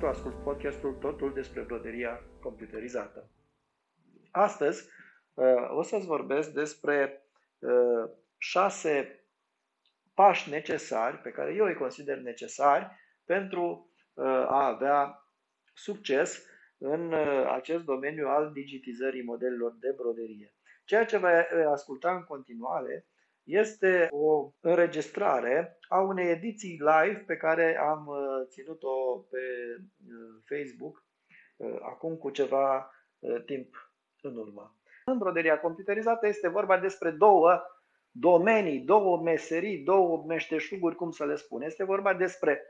tu ascult podcastul Totul despre broderia computerizată. Astăzi uh, o să-ți vorbesc despre uh, șase pași necesari, pe care eu îi consider necesari, pentru uh, a avea succes în acest domeniu al digitizării modelelor de broderie. Ceea ce vei asculta în continuare este o înregistrare a unei ediții live pe care am uh, ținut-o pe uh, Facebook uh, acum cu ceva timp în urmă. În broderia computerizată este vorba despre două domenii, două meserii, două meșteșuguri, cum să le spun. Este vorba despre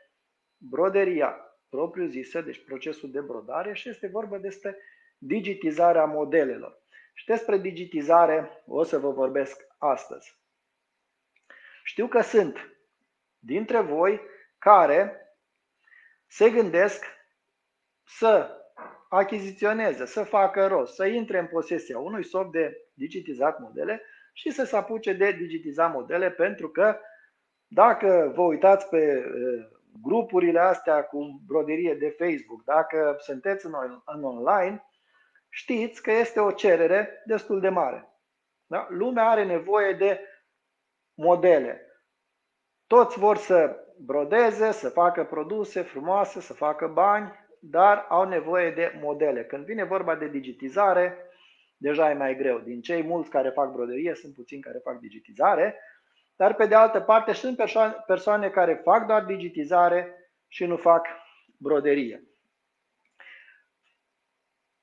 broderia propriu-zisă, deci procesul de brodare și este vorba despre digitizarea modelelor. Și despre digitizare o să vă vorbesc astăzi. Știu că sunt dintre voi care se gândesc să achiziționeze, să facă rost, să intre în posesia unui soft de digitizat modele și să se apuce de digitizat modele pentru că dacă vă uitați pe grupurile astea cu broderie de Facebook, dacă sunteți în online, știți că este o cerere destul de mare. Da? Lumea are nevoie de modele. Toți vor să brodeze, să facă produse frumoase, să facă bani, dar au nevoie de modele. Când vine vorba de digitizare, deja e mai greu. Din cei mulți care fac broderie, sunt puțini care fac digitizare, dar pe de altă parte sunt persoane care fac doar digitizare și nu fac broderie.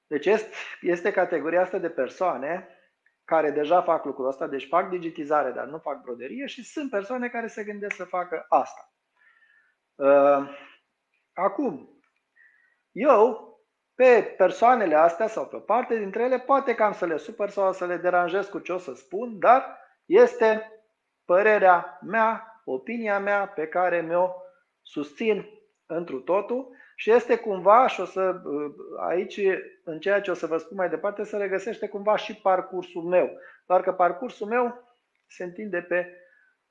Deci este, este categoria asta de persoane care deja fac lucrul ăsta, deci fac digitizare, dar nu fac broderie și sunt persoane care se gândesc să facă asta. Uh, acum, eu, pe persoanele astea sau pe parte dintre ele, poate că am să le supăr sau să le deranjez cu ce o să spun, dar este părerea mea, opinia mea pe care mi-o susțin întru totul și este cumva, și o să, aici, în ceea ce o să vă spun mai departe, se regăsește cumva și parcursul meu. Doar că parcursul meu se întinde pe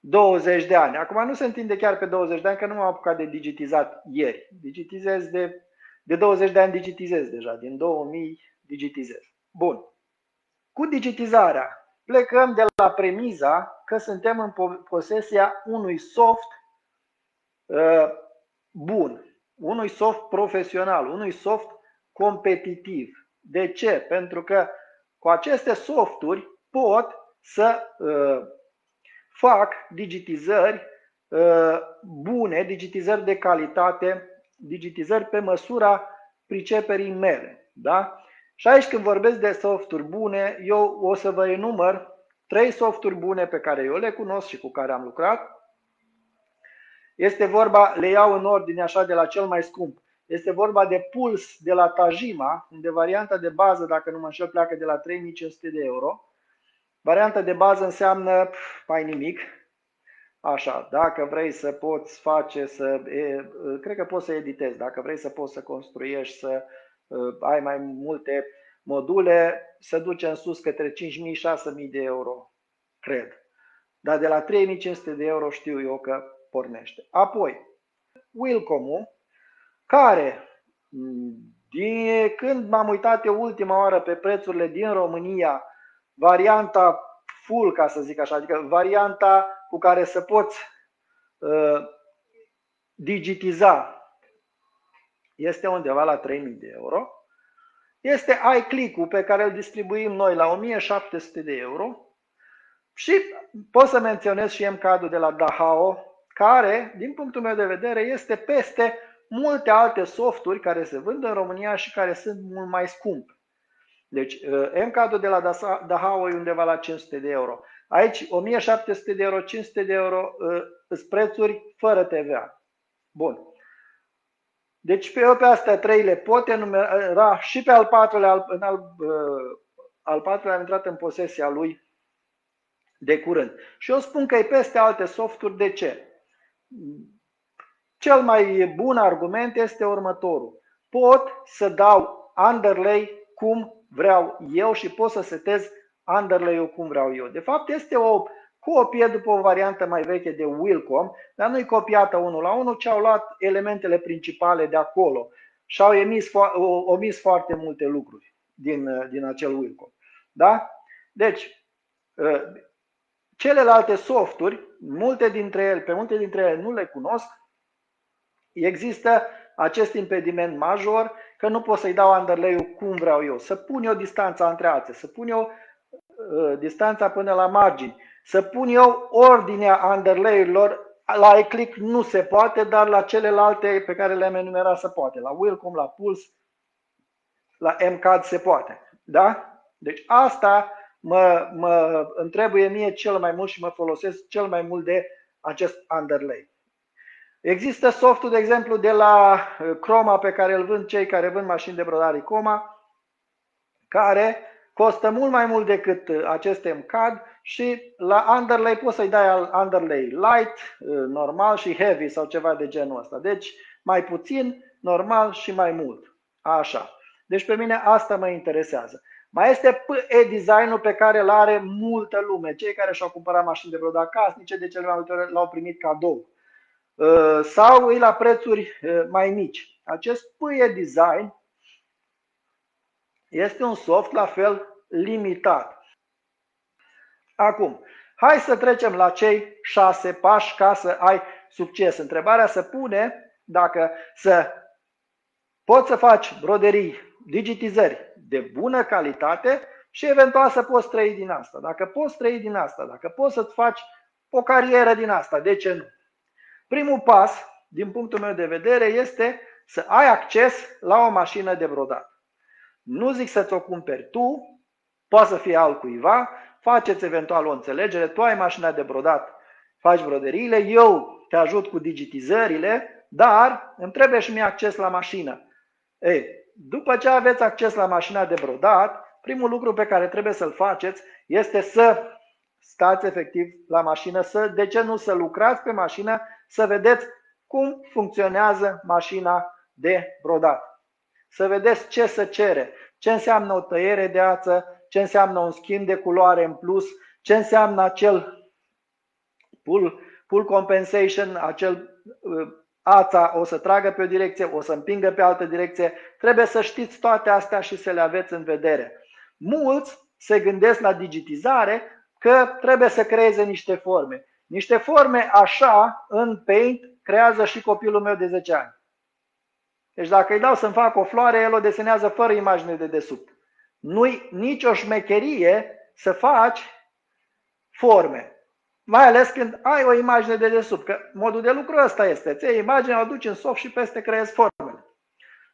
20 de ani. Acum nu se întinde chiar pe 20 de ani, că nu m-am apucat de digitizat ieri. Digitizez de, de 20 de ani, digitizez deja. Din 2000 digitizez. Bun. Cu digitizarea plecăm de la premiza că suntem în posesia unui soft uh, bun unui soft profesional, unui soft competitiv. De ce? Pentru că cu aceste softuri pot să uh, fac digitizări uh, bune, digitizări de calitate, digitizări pe măsura priceperii mele. Da? Și aici când vorbesc de softuri bune, eu o să vă enumăr trei softuri bune pe care eu le cunosc și cu care am lucrat este vorba, le iau în ordine așa de la cel mai scump. Este vorba de Puls de la Tajima, unde varianta de bază, dacă nu mă înșel, pleacă de la 3500 de euro. Varianta de bază înseamnă mai nimic. Așa, dacă vrei să poți face, să, e, cred că poți să editezi, dacă vrei să poți să construiești, să ai mai multe module, să duce în sus către 5.000-6.000 de euro, cred. Dar de la 3.500 de euro știu eu că pornește. Apoi, Wilcom, care de când m-am uitat eu ultima oară pe prețurile din România, varianta full, ca să zic așa, adică varianta cu care să poți uh, digitiza, este undeva la 3000 de euro. Este iClick-ul pe care îl distribuim noi la 1700 de euro. Și pot să menționez și MCAD-ul de la Dahao, care, din punctul meu de vedere, este peste multe alte softuri care se vând în România și care sunt mult mai scumpe. Deci, uh, MCAD-ul de la Dahao e undeva la 500 de euro. Aici, 1700 de euro, 500 de euro uh, sunt prețuri fără TVA. Bun. Deci pe eu pe astea trei le pot enumera și pe al patrulea, al, în al, uh, al patrulea am intrat în posesia lui de curând. Și eu spun că e peste alte softuri. De ce? Cel mai bun argument este următorul. Pot să dau underlay cum vreau eu și pot să setez underlay-ul cum vreau eu. De fapt, este o copie după o variantă mai veche de Wilcom, dar nu e copiată unul la unul, ci au luat elementele principale de acolo. și au emis, omis foarte multe lucruri din, din acel Wilcom. Da? Deci, celelalte softuri, multe dintre ele, pe multe dintre ele nu le cunosc, există acest impediment major că nu pot să-i dau underlay-ul cum vreau eu, să pun eu distanța între ațe, să pun eu uh, distanța până la margini, să pun eu ordinea underlay-urilor, la eclick nu se poate, dar la celelalte pe care le-am enumerat se poate. La Wilcom, la Pulse, la MCAD se poate. Da? Deci asta mă, mă întrebuie mie cel mai mult și mă folosesc cel mai mult de acest underlay. Există softul, de exemplu, de la uh, Chroma pe care îl vând cei care vând mașini de brodare Coma, care costă mult mai mult decât uh, acest MCAD și la underlay poți să-i dai underlay light, uh, normal și heavy sau ceva de genul ăsta. Deci mai puțin, normal și mai mult. Așa. Deci pe mine asta mă interesează. Mai este PE design-ul pe care îl are multă lume. Cei care și-au cumpărat mașini de brodat casnice, de cele mai multe ori l-au primit cadou. Uh, sau e la prețuri uh, mai mici. Acest PE design este un soft la fel limitat. Acum, hai să trecem la cei șase pași ca să ai succes. Întrebarea se pune dacă să poți să faci broderii, digitizări de bună calitate și eventual să poți trăi din asta. Dacă poți trăi din asta, dacă poți să-ți faci o carieră din asta, de ce nu? Primul pas, din punctul meu de vedere, este să ai acces la o mașină de brodat. Nu zic să ți-o cumperi tu, poate să fie altcuiva, faceți eventual o înțelegere, tu ai mașina de brodat, faci broderiile, eu te ajut cu digitizările, dar îmi trebuie și mie acces la mașină. Ei, după ce aveți acces la mașina de brodat, primul lucru pe care trebuie să-l faceți este să stați efectiv la mașină, să, de ce nu să lucrați pe mașină, să vedeți cum funcționează mașina de brodat. Să vedeți ce se cere, ce înseamnă o tăiere de ață, ce înseamnă un schimb de culoare în plus, ce înseamnă acel pull, pull compensation, acel uh, ața o să tragă pe o direcție, o să împingă pe altă direcție. Trebuie să știți toate astea și să le aveți în vedere. Mulți se gândesc la digitizare că trebuie să creeze niște forme. Niște forme așa în Paint creează și copilul meu de 10 ani. Deci dacă îi dau să-mi fac o floare, el o desenează fără imagine de desubt. Nu-i nicio șmecherie să faci forme. Mai ales când ai o imagine de desubt. Că modul de lucru ăsta este. Ți imaginea, o duci în soft și peste creezi formele.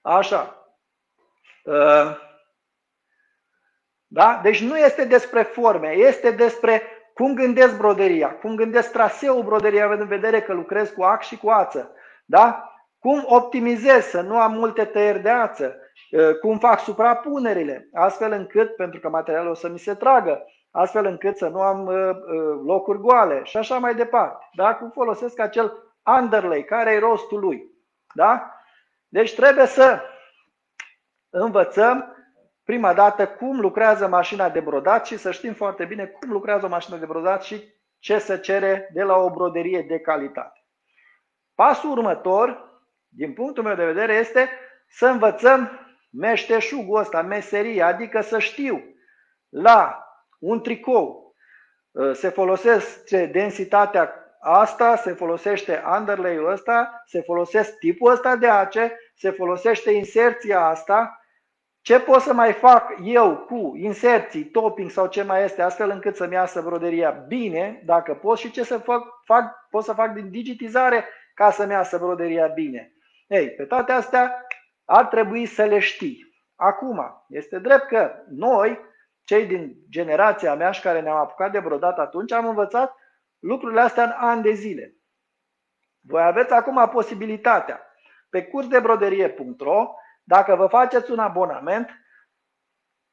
Așa. Uh, da? Deci nu este despre forme, este despre cum gândesc broderia, cum gândesc traseul broderiei, având în vedere că lucrez cu ac și cu ață. Da? Cum optimizez să nu am multe tăieri de ață, uh, cum fac suprapunerile, astfel încât, pentru că materialul o să mi se tragă, astfel încât să nu am uh, uh, locuri goale și așa mai departe. Da? Cum folosesc acel underlay, care e rostul lui. Da? Deci trebuie să învățăm prima dată cum lucrează mașina de brodat și să știm foarte bine cum lucrează o mașină de brodat și ce se cere de la o broderie de calitate. Pasul următor, din punctul meu de vedere, este să învățăm meșteșugul ăsta, meseria, adică să știu la un tricou uh, se folosește densitatea asta, se folosește underlay-ul ăsta, se folosește tipul ăsta de ace, se folosește inserția asta, ce pot să mai fac eu cu inserții, topping sau ce mai este, astfel încât să-mi iasă broderia bine, dacă pot, și ce să fac, fac pot să fac din digitizare ca să-mi iasă broderia bine. Ei, pe toate astea ar trebui să le știi. Acum, este drept că noi, cei din generația mea și care ne-am apucat de brodat atunci, am învățat lucrurile astea în ani de zile. Voi aveți acum posibilitatea pe cursdebroderie.ro dacă vă faceți un abonament,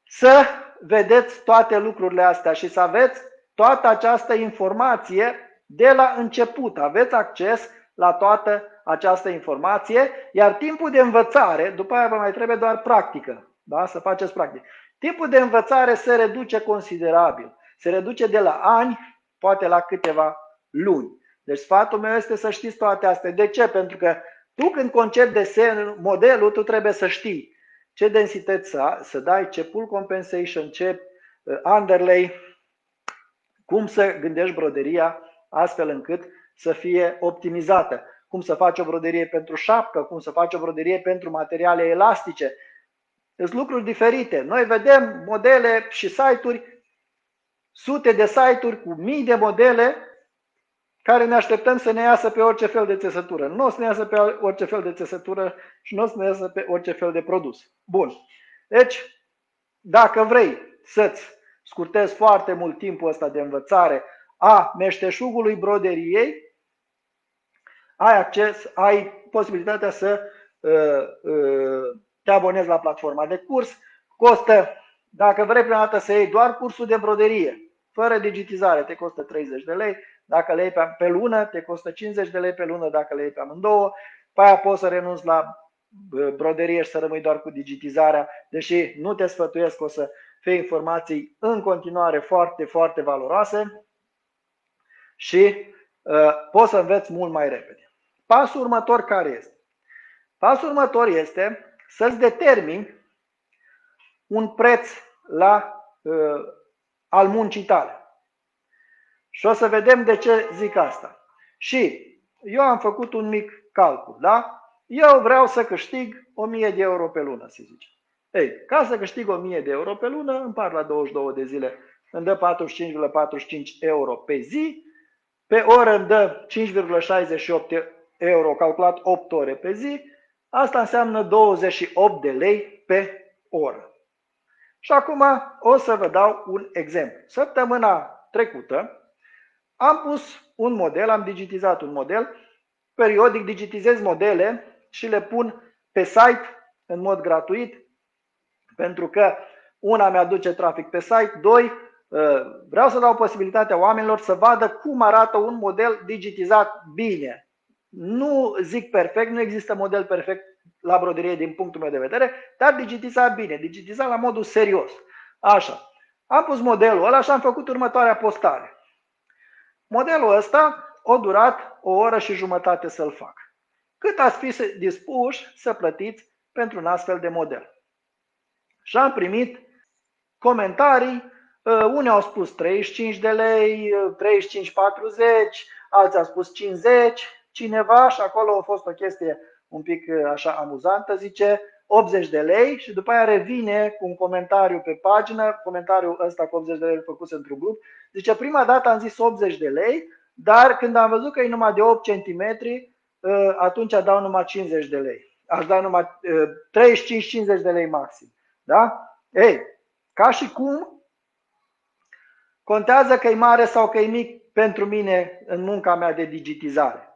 să vedeți toate lucrurile astea și să aveți toată această informație de la început. Aveți acces la toată această informație, iar timpul de învățare, după aia vă mai trebuie doar practică, da? să faceți practic. Timpul de învățare se reduce considerabil. Se reduce de la ani, poate la câteva luni. Deci sfatul meu este să știți toate astea. De ce? Pentru că Tu când concepi desen, modelul, tu trebuie să știi ce densități să, să dai, ce pull compensation, ce uh, underlay, cum să gândești broderia astfel încât să fie optimizată. Cum să faci o broderie pentru șapcă, cum să faci o broderie pentru materiale elastice. Sunt lucruri diferite. Noi vedem modele și site-uri, sute de site-uri cu mii de modele care ne așteptăm să ne iasă pe orice fel de țesătură. Nu o să ne iasă pe orice fel de țesătură și nu o să ne iasă pe orice fel de produs. Bun. Deci, dacă vrei să-ți scurtezi foarte mult timpul ăsta de învățare a meșteșugului broderiei, ai acces, ai posibilitatea să uh, uh, te abonezi la platforma de curs. Costă, dacă vrei prima dată să iei doar cursul de broderie, fără digitizare, te costă 30 de lei. Dacă le iei pe, pe lună, te costă 50 de lei pe lună dacă le iei pe amândouă. Pe aia poți să renunți la broderie și să rămâi doar cu digitizarea, deși nu te sfătuiesc, o să fie informații în continuare foarte, foarte valoroase și uh, poți să înveți mult mai repede. Pasul următor care este? Pasul următor este să-ți determini un preț la uh, al muncii tale. Și o să vedem de ce zic asta. Și eu am făcut un mic calcul, da? Eu vreau să câștig 1000 de euro pe lună, să zicem. Ei, ca să câștig 1000 de euro pe lună, împart la 22 de zile, îmi dă 45,45 euro pe zi, pe oră îmi dă 5,68 euro, calculat 8 ore pe zi, asta înseamnă 28 de lei pe oră. Și acum o să vă dau un exemplu. Săptămâna trecută am pus un model, am digitizat un model, periodic digitizez modele și le pun pe site în mod gratuit, pentru că una mi-aduce trafic pe site, doi, uh, vreau să dau posibilitatea oamenilor să vadă cum arată un model digitizat bine. Nu zic perfect, nu există model perfect la broderie din punctul meu de vedere, dar digitizat bine, digitizat la modul serios. Așa. Am pus modelul ăla și am făcut următoarea postare. Modelul ăsta a durat o oră și jumătate să-l fac. Cât ați fi dispuși să plătiți pentru un astfel de model? Și am primit comentarii, uh, unii au spus 35 de lei, 35-40, alții au spus 50, cineva și acolo a fost o chestie un pic uh, așa amuzantă, zice 80 de lei și după aia revine cu un comentariu pe pagină, comentariul ăsta cu 80 de lei făcut într-un grup, zice prima dată am zis 80 de lei, dar când am văzut că e numai de 8 cm, uh, atunci dau numai 50 de lei. Aș da numai 35-50 de lei maxim. Da? Ei, ca și cum contează că e mare sau că e mic pentru mine în munca mea de digitizare.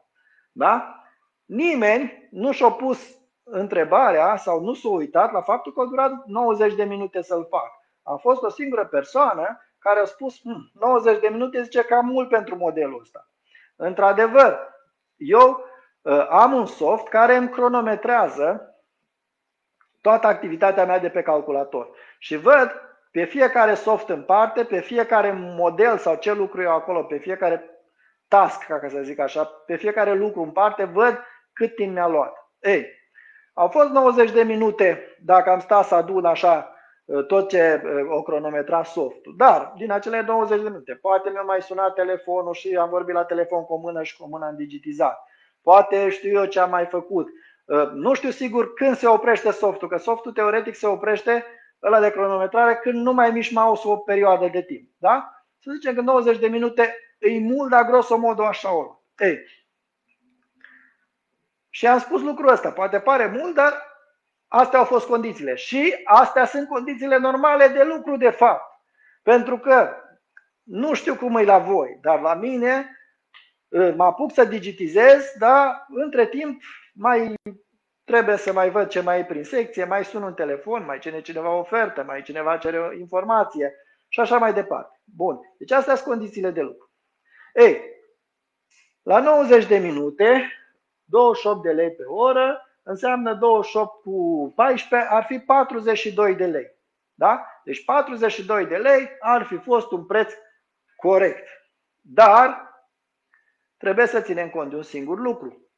Da? Nimeni nu și-a pus întrebarea sau nu s-a uitat la faptul că a durat 90 de minute să-l fac. A fost o singură persoană care a spus hm, 90 de minute zice cam mult pentru modelul ăsta. Într-adevăr, eu uh, am un soft care îmi cronometrează toată activitatea mea de pe calculator. Și văd pe fiecare soft în parte, pe fiecare model sau ce lucru eu acolo, pe fiecare task, ca să zic așa, pe fiecare lucru în parte, văd cât timp mi-a luat. Ei, au fost 90 de minute dacă am stat să adun așa uh, tot ce uh, o cronometra softul. Dar din acele 20 de minute, poate mi-a mai sunat telefonul și am vorbit la telefon cu o mână și cu o mână am digitizat. Poate știu eu ce am mai făcut. Uh, nu știu sigur când se oprește softul, că softul teoretic se oprește ăla de cronometrare când nu mai miști mouse o perioadă de timp. Da? Să zicem că 90 de minute e mult, dar grosomodo așa o. Ei. Și am spus lucrul ăsta. Poate pare mult, dar astea au fost condițiile. Și astea sunt condițiile normale de lucru, de fapt. Pentru că nu știu cum e la voi, dar la mine uh, mă apuc să digitizez, dar între timp mai trebuie să mai văd ce mai e prin secție, mai sun un telefon, mai cine cineva ofertă, mai cineva cere o informație și așa mai departe. Bun. Deci astea sunt condițiile de lucru. Ei, la 90 de minute, 28 de lei pe oră, înseamnă 28 cu 14, ar fi 42 de lei. Da? Deci 42 de lei ar fi fost un preț corect. Dar trebuie să ținem cont de un singur lucru.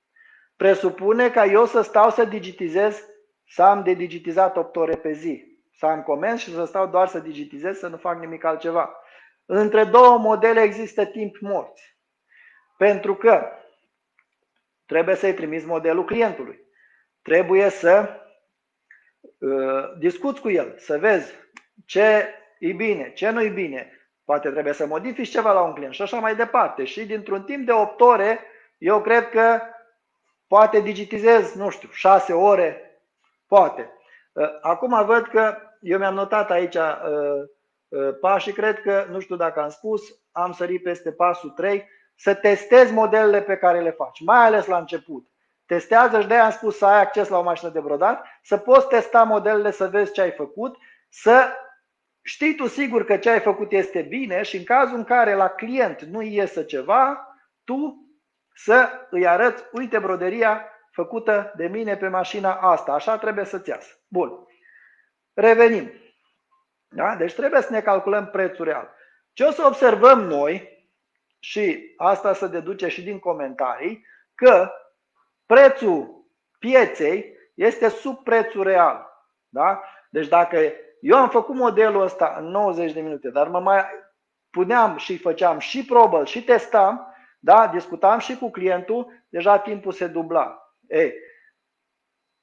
presupune ca eu să stau să digitizez, să am de digitizat 8 ore pe zi, să am comenzi și să stau doar să digitizez, să nu fac nimic altceva. Între două modele există timp morți. Pentru că trebuie să-i trimiți modelul clientului. Trebuie să uh, discuți cu el, să vezi ce e bine, ce nu e bine. Poate trebuie să modifici ceva la un client și așa mai departe. Și dintr-un timp de 8 ore, eu cred că poate digitizez, nu știu, 6 ore, poate. Uh, acum văd că eu mi-am notat aici uh, uh, pașii, cred că, nu știu dacă am spus, am sărit peste pasul 3, să testezi modelele pe care le faci, mai ales la început. Testează și de am spus să ai acces la o mașină de brodat, să poți testa modelele, să vezi ce ai făcut, să știi tu sigur că ce ai făcut este bine și în cazul în care la client nu iese ceva, tu să îi arăți, uite broderia făcută de mine pe mașina asta, așa trebuie să-ți iasă. Bun. Revenim. Da? Deci trebuie să ne calculăm prețul real. Ce o să observăm noi, și asta se deduce și din comentarii, că prețul pieței este sub prețul real. Da? Deci dacă eu am făcut modelul ăsta în 90 de minute, dar mă mai puneam și făceam și probă și testam, da? discutam și cu clientul, deja timpul se dubla. Ei,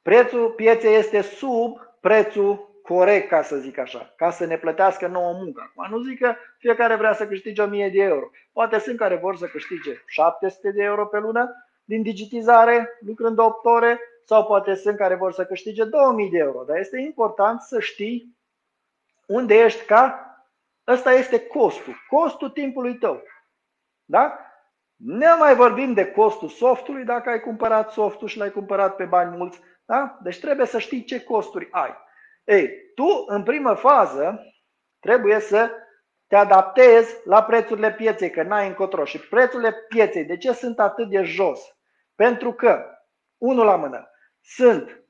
prețul pieței este sub prețul corect, ca să zic așa, ca să ne plătească nouă muncă. Acum nu zic că fiecare vrea să câștige 1000 de euro. Poate sunt care vor să câștige 700 de euro pe lună din digitizare, lucrând 8 ore, sau poate sunt care vor să câștige 2000 de euro. Dar este important să știi unde ești ca ăsta este costul, costul timpului tău. Da? Ne mai vorbim de costul softului dacă ai cumpărat softul și l-ai cumpărat pe bani mulți. Da? Deci trebuie să știi ce costuri ai. Ei, tu în primă fază trebuie să te adaptezi la prețurile pieței, că n-ai încotro. Și prețurile pieței, de ce sunt atât de jos? Pentru că, unul la mână, sunt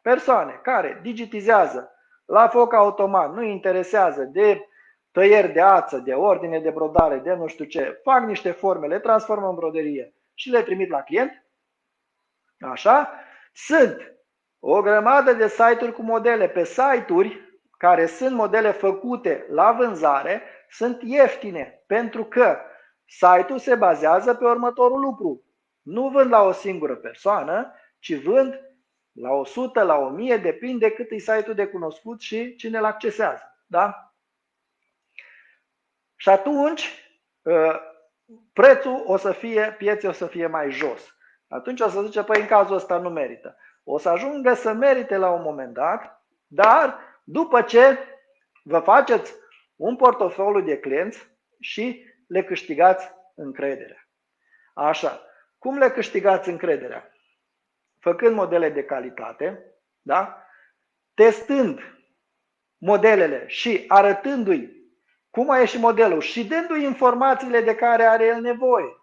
persoane care digitizează la foc automat, nu interesează de tăieri de ață, de ordine de brodare, de nu știu ce, fac niște forme, le transformă în broderie și le trimit la client. Așa? Sunt o grămadă de site-uri cu modele. Pe site-uri care sunt modele făcute la vânzare sunt ieftine pentru că site-ul se bazează pe următorul lucru. Nu vând la o singură persoană, ci vând la 100, la 1000, depinde cât e site-ul de cunoscut și cine îl accesează. Da? Și atunci ă, prețul o să fie, piețe o să fie mai jos. Atunci o să zice, păi în cazul ăsta nu merită. O să ajungă să merite la un moment dat, dar după ce vă faceți un portofoliu de clienți și le câștigați încrederea. Așa. Cum le câștigați încrederea? Făcând modele de calitate, da? testând modelele și arătându-i cum a ieșit modelul și dându-i informațiile de care are el nevoie.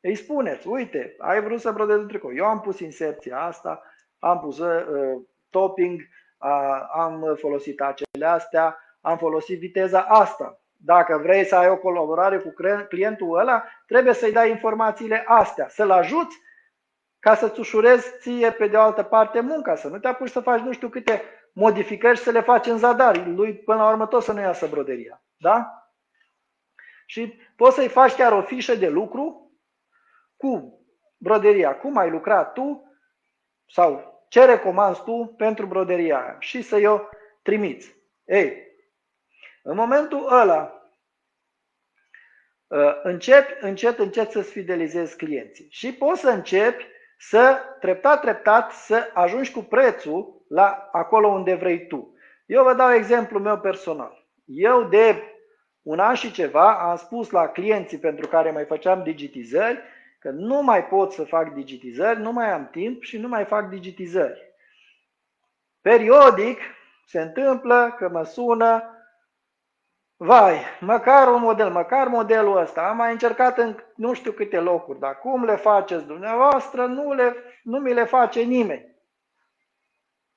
Îi spuneți, uite, ai vrut să brodezi un tricou. Eu am pus inserția asta, am pus uh, topping, uh, am folosit acele astea, am folosit viteza asta. Dacă vrei să ai o colaborare cu clientul ăla, trebuie să-i dai informațiile astea, să-l ajuți ca să-ți ușurezi ție pe de o altă parte munca, să nu te apuci să faci nu știu câte modificări și să le faci în zadar. Lui până la urmă tot să nu iasă broderia. Da? Și poți să-i faci chiar o fișă de lucru cu broderia. Cum ai lucrat tu sau ce recomanzi tu pentru broderia aia și să-i o trimiți. Ei, în momentul ăla, ă, începi încet, încet să-ți fidelizezi clienții și poți să începi să, treptat, treptat, să ajungi cu prețul la acolo unde vrei tu. Eu vă dau exemplu meu personal. Eu de un an și ceva am spus la clienții pentru care mai făceam digitizări că nu mai pot să fac digitizări, nu mai am timp și nu mai fac digitizări. Periodic se întâmplă că mă sună Vai, măcar un model, măcar modelul ăsta, am mai încercat în nu știu câte locuri, dar cum le faceți dumneavoastră, nu, le, nu mi le face nimeni.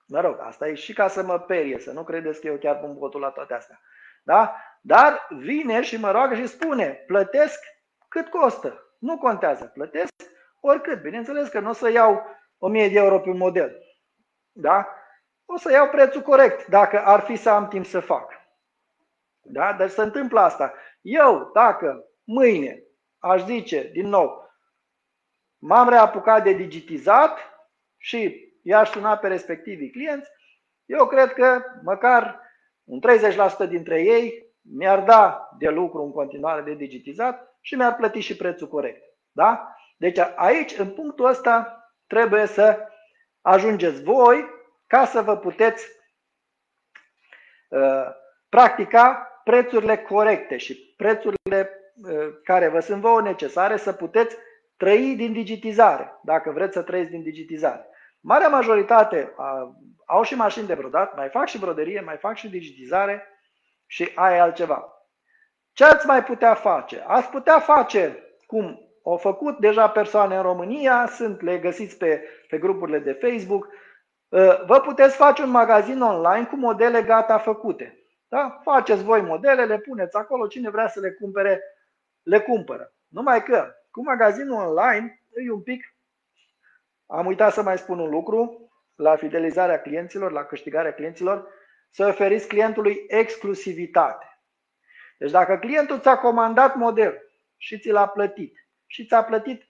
Mă rog, asta e și ca să mă perie, să nu credeți că eu chiar pun botul la toate astea. Da? Dar vine și mă roagă și spune, plătesc cât costă. Nu contează, plătesc oricât. Bineînțeles că nu o să iau 1000 de euro pe un model. Da? O să iau prețul corect dacă ar fi să am timp să fac. Da? Deci se întâmplă asta. Eu, dacă mâine aș zice, din nou, m-am reapucat de digitizat și i-aș suna pe respectivii clienți, eu cred că măcar un 30% dintre ei mi-ar da de lucru în continuare de digitizat și mi-ar plăti și prețul corect. Da? Deci aici, în punctul ăsta, trebuie să ajungeți voi ca să vă puteți uh, practica prețurile corecte și prețurile uh, care vă sunt vouă necesare să puteți trăi din digitizare, dacă vreți să trăiți din digitizare. Marea majoritate uh, au și mașini de brodat, mai fac și broderie, mai fac și digitizare și aia altceva. Ce ați mai putea face? Ați putea face cum au făcut deja persoane în România, sunt, le găsiți pe, pe grupurile de Facebook. Uh, vă puteți face un magazin online cu modele gata făcute. Da? Faceți voi modele, le puneți acolo, cine vrea să le cumpere, le cumpără. Numai că cu magazinul online e un pic, am uitat să mai spun un lucru, la fidelizarea clienților, la câștigarea clienților, să oferiți clientului exclusivitate. Deci dacă clientul ți-a comandat model și ți l-a plătit și ți-a plătit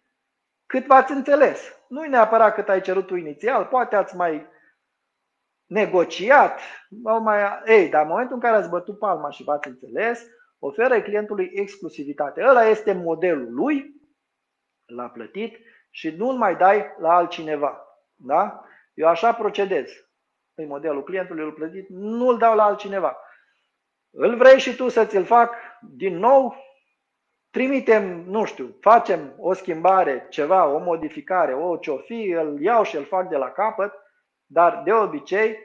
cât v-ați înțeles, nu e neapărat cât ai cerut tu inițial, poate ați mai negociat, mai, ei, dar în momentul în care ați bătut palma și v-ați înțeles, oferă clientului exclusivitate. Ăla este modelul lui, l-a plătit și nu-l mai dai la altcineva. Da? Eu așa procedez. În modelul clientului îl plătit, nu-l dau la altcineva. Îl vrei și tu să ți-l fac din nou, trimitem, nu știu, facem o schimbare, ceva, o modificare, o ce-o fi, îl iau și îl fac de la capăt, dar de obicei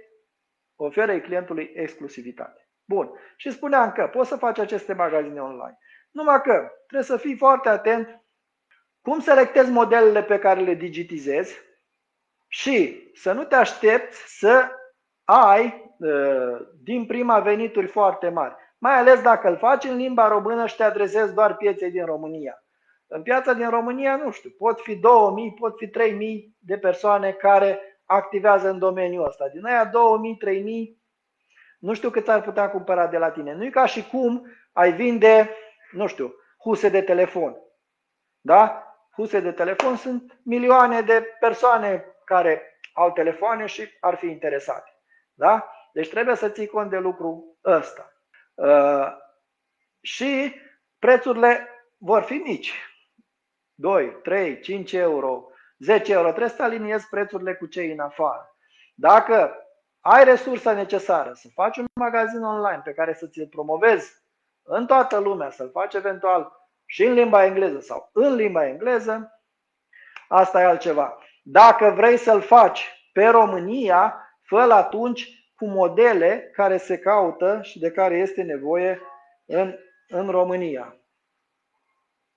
oferă clientului exclusivitate. Bun. Și spuneam că poți să faci aceste magazine online. Numai că trebuie să fii foarte atent cum selectezi modelele pe care le digitizezi și să nu te aștepți să ai ă, din prima venituri foarte mari. Mai ales dacă îl faci în limba română și te adresezi doar pieței din România. În piața din România, nu știu, pot fi 2000, pot fi 3000 de persoane care activează în domeniul ăsta. Din aia 2000, 3000, nu știu cât ar putea cumpăra de la tine. Nu e ca și cum ai vinde, nu știu, huse de telefon. Da? Huse de telefon sunt milioane de persoane care au telefoane și ar fi interesate. Da? Deci trebuie să ții cont de lucru ăsta. Uh, și prețurile vor fi mici. 2, 3, 5 euro, 10 euro. Trebuie să aliniezi prețurile cu cei în afară. Dacă ai resursa necesară să faci un magazin online pe care să ți-l promovezi în toată lumea, să-l faci eventual și în limba engleză sau în limba engleză, asta e altceva. Dacă vrei să-l faci pe România, fă atunci cu modele care se caută și de care este nevoie în, în România.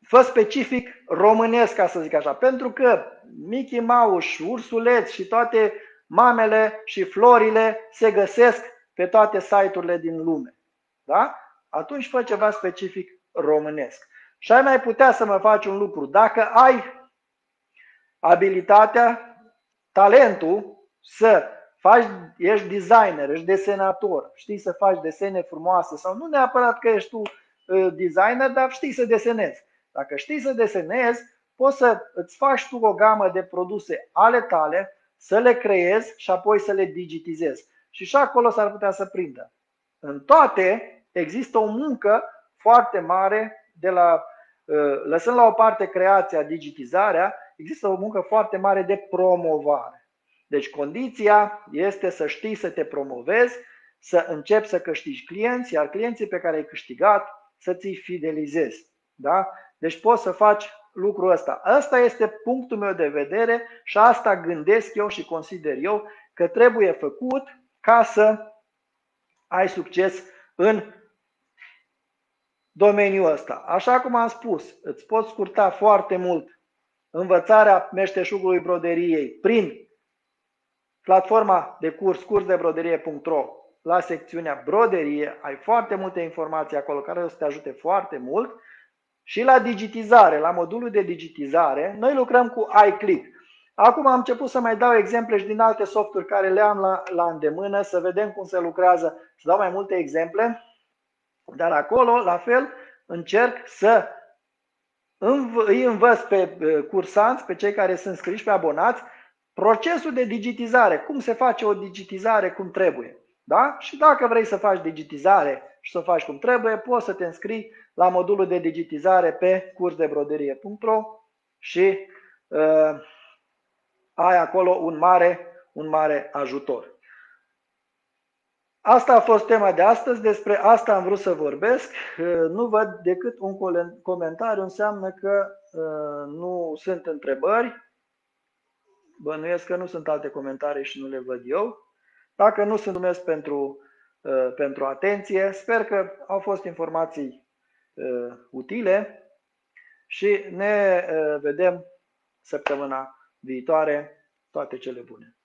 Fă specific românesc, ca să zic așa, pentru că Mickey Mouse, ursuleți și toate mamele și florile se găsesc pe toate site-urile din lume. Da? Atunci fă ceva specific românesc. Și ai mai putea să mă faci un lucru. Dacă ai abilitatea, talentul să faci, ești designer, ești desenator, știi să faci desene frumoase sau nu neapărat că ești tu uh, designer, dar știi să desenezi. Dacă știi să desenezi, poți să îți faci tu o gamă de produse ale tale, să le creezi și apoi să le digitizezi. Și și acolo s-ar putea să prindă. În toate există o muncă foarte mare de la, uh, lăsând la o parte creația, digitizarea, există o muncă foarte mare de promovare. Deci condiția este să știi să te promovezi, să începi să câștigi clienți, iar clienții pe care ai câștigat să ți-i fidelizezi. Da? Deci poți să faci lucrul ăsta. Ăsta este punctul meu de vedere și asta gândesc eu și consider eu că trebuie făcut ca să ai succes în domeniul ăsta. Așa cum am spus, îți poți scurta foarte mult învățarea meșteșugului broderiei prin platforma de curs cursdebroderie.ro la secțiunea broderie. Ai foarte multe informații acolo care o să te ajute foarte mult. Și la digitizare, la modulul de digitizare, noi lucrăm cu iClick. Acum am început să mai dau exemple și din alte softuri care le am la, la îndemână, să vedem cum se lucrează, să dau mai multe exemple. Dar acolo, la fel, încerc să îi învăț pe cursanți, pe cei care sunt scriși pe abonați, procesul de digitizare, cum se face o digitizare cum trebuie. Da? Și dacă vrei să faci digitizare și să o faci cum trebuie, poți să te înscrii la modulul de digitizare pe cursdebroderie.ro și uh, ai acolo un mare, un mare ajutor. Asta a fost tema de astăzi, despre asta am vrut să vorbesc. Nu văd decât un comentariu, înseamnă că uh, nu sunt întrebări. Bănuiesc că nu sunt alte comentarii și nu le văd eu. Dacă nu, sunt mulțumesc pentru, uh, pentru atenție. Sper că au fost informații uh, utile și ne vedem săptămâna viitoare. Toate cele bune!